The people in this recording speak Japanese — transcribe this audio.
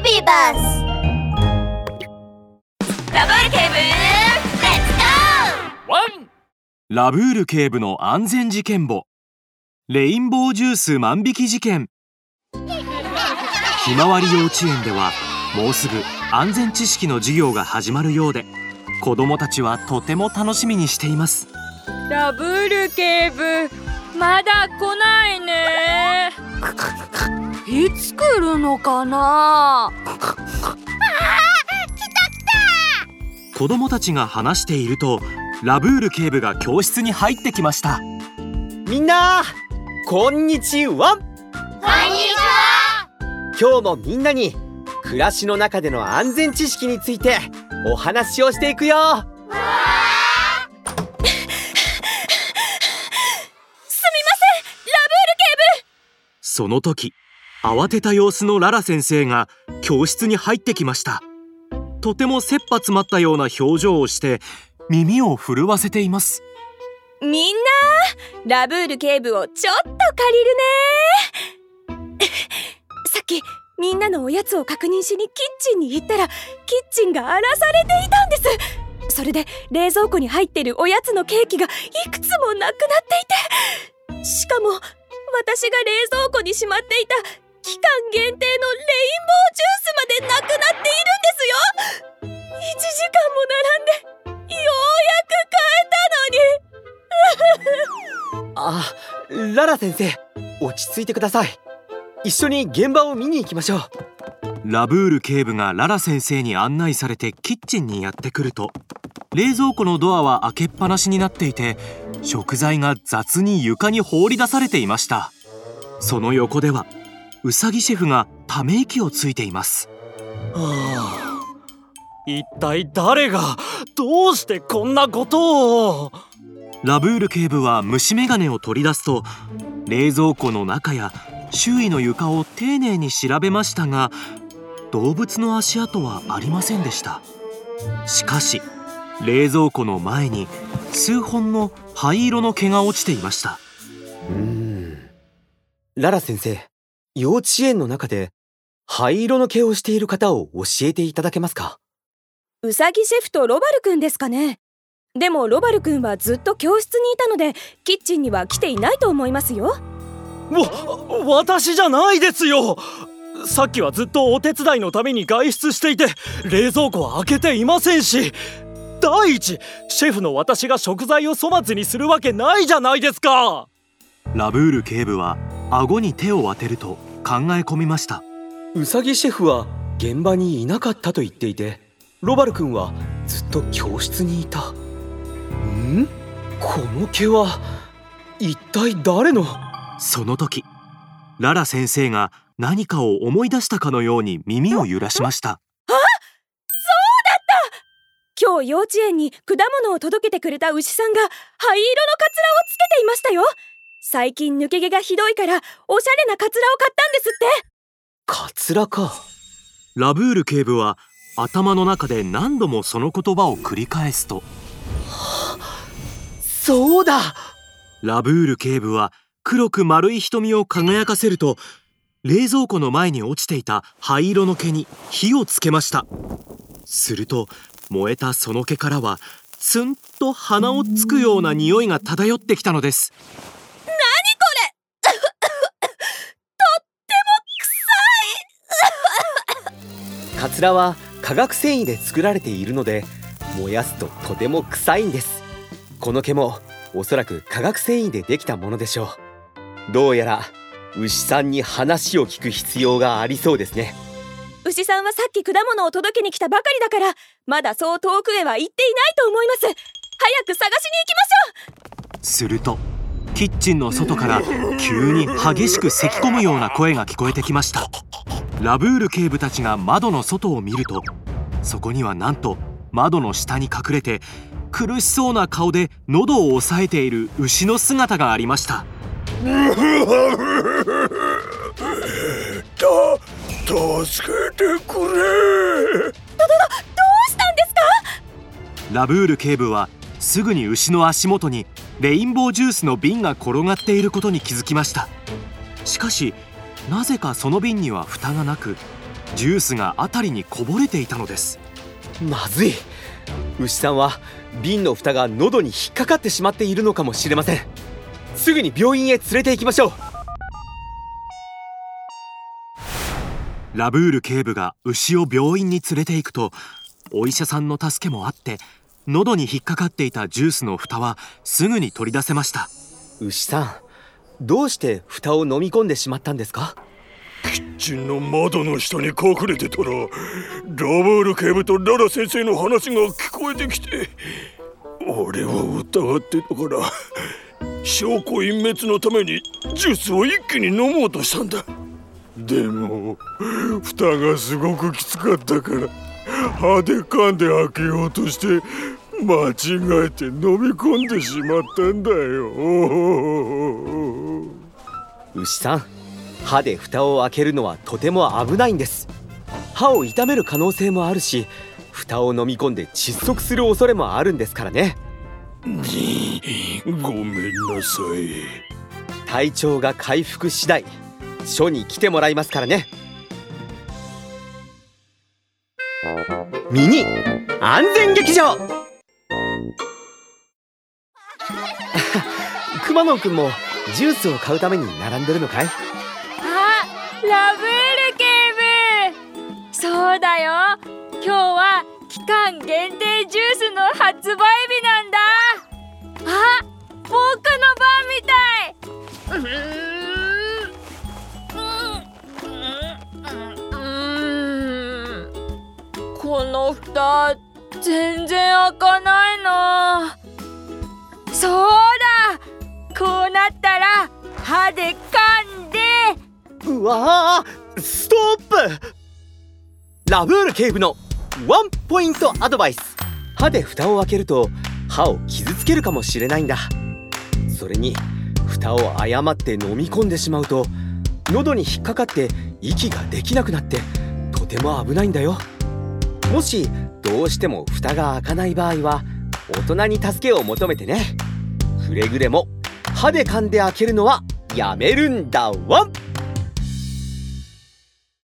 ビバスラブール警部レッツゴワンラブール警部の安全事件簿。レインボージュース万引き事件。ひまわり幼稚園ではもうすぐ安全知識の授業が始まるようで子供たちはとても楽しみにしています。ラブール警部まだ来ないねいつ来るのかな？子供たちが話しているとラブール警部が教室に入ってきました。みんなこんにちは。ーこんにちは。今日もみんなに暮らしの中での安全知識についてお話をしていくよ。その時慌てた様子のララ先生が教室に入ってきました。とても切羽詰まったような表情をして耳を震わせています。みんなラブール警部をちょっと借りるね。さっきみんなのおやつを確認しにキッチンに行ったらキッチンが荒らされていたんです。それで冷蔵庫に入ってるおやつのケーキがいくつもなくなっていて。しかも私が冷蔵庫にしまっていた期間限定のレインボージュースまでなくなっているんですよ。1時間も並んでようやく買えたのに。あララ先生落ち着いてください。一緒に現場を見に行きましょう。ラブール警部がララ先生に案内されてキッチンにやってくると冷蔵庫のドアは開けっぱなしになっていて食材が雑に床に放り出されていました。その横ではウサギシェフがため息をついています。はあ。一体誰がどうしてこんなことを。ラブール警部は虫眼鏡を取り出すと冷蔵庫の中や周囲の床を丁寧に調べましたが動物の足跡はありませんでした。しかし冷蔵庫の前に数本の灰色の毛が落ちていました。うーん。ララ先生幼稚園の中で灰色の毛をしている方を教えていただけますか？うさぎシェフとロバルくんですかね。でもロバルくんはずっと教室にいたのでキッチンには来ていないと思いますよ。わ私じゃないですよ。さっきはずっとお手伝いのために外出していて冷蔵庫は開けていませんし。第一シェフの私が食材を粗末にするわけないじゃないですか。ラブール警部は顎に手を当てると考え込みました。うさぎシェフは現場にいなかったと言っていてロバル君はずっと教室にいた。ん？この毛は一体誰の？その時ララ先生が何かを思い出したかのように耳を揺らしました！今日幼稚園に果物を届けてくれた牛さんが灰色のカツラをつけていましたよ最近抜け毛がひどいからおしゃれなカツラを買ったんですって。カツラか。ラブール警部は頭の中で何度もその言葉を繰り返すと。そうだ。ラブール警部は黒く丸い瞳を輝かせると冷蔵庫の前に落ちていた灰色の毛に火をつけました。すると燃えたその毛からはツンと鼻をつくような匂いが漂ってきたのですカツラは化学繊維で作られているので燃やすととても臭いんです。この毛もおそらく化学繊維でできたものでしょう。どうやら牛さんに話を聞く必要がありそうですね。牛さんはさっき果物を届けに来たばかりだからまだそう遠くへは行っていないと思います。早く探しに行きましょう。するとキッチンの外から急に激しく咳き込むような声が聞こえてきましたラブール警部たちが窓の外を見るとそこにはなんと窓の下に隠れて苦しそうな顔で喉を押さえている牛の姿がありました。助けてくれ。どうしたんですか？ラブール警部はすぐに牛の足元にレインボージュースの瓶が転がっていることに気づきました。しかしなぜかその瓶には蓋がなくジュースが辺りにこぼれていたのです。まずい。牛さんは瓶の蓋が喉に引っかかってしまっているのかもしれません。すぐに病院へ連れて行きましょう。ラブール警部が牛を病院に連れて行くとお医者さんの助けもあって喉に引っかかっていたジュースの蓋はすぐに取り出せました。牛さんどうして蓋を飲み込んでしまったんですか？キッチンの窓の下に隠れてたらラブール警部とララ先生の話が聞こえてきて俺は疑ってたから証拠隠滅のためにジュースを一気に飲もうとしたんだ。でも蓋がすごくきつかったから歯で噛んで開けようとして間違えて飲み込んでしまったんだよ。牛さん歯で蓋を開けるのはとても危ないんです。歯を痛める可能性もあるし蓋を飲み込んで窒息する恐れもあるんですからね。ごめんなさい。体調が回復次第署に来てもらいますからね。ミニ安全劇場くまのんくんもジュースを買うために並んでるのかい？あラブール警部。そうだよ。今日は期間限定ジュースの発売日なんだ。あ僕の番みたい。うーん。この蓋全然開かないな。そうだ。こうなったら歯で噛んで。うわストップ。ラブール警部のワンポイントアドバイス。歯で蓋を開けると歯を傷つけるかもしれないんだ。それに蓋を誤って飲み込んでしまうと喉に引っかかって息ができなくなってとても危ないんだよ。もしどうしても蓋が開かない場合は大人に助けを求めてね。くれぐれも歯で噛んで開けるのはやめるんだワン。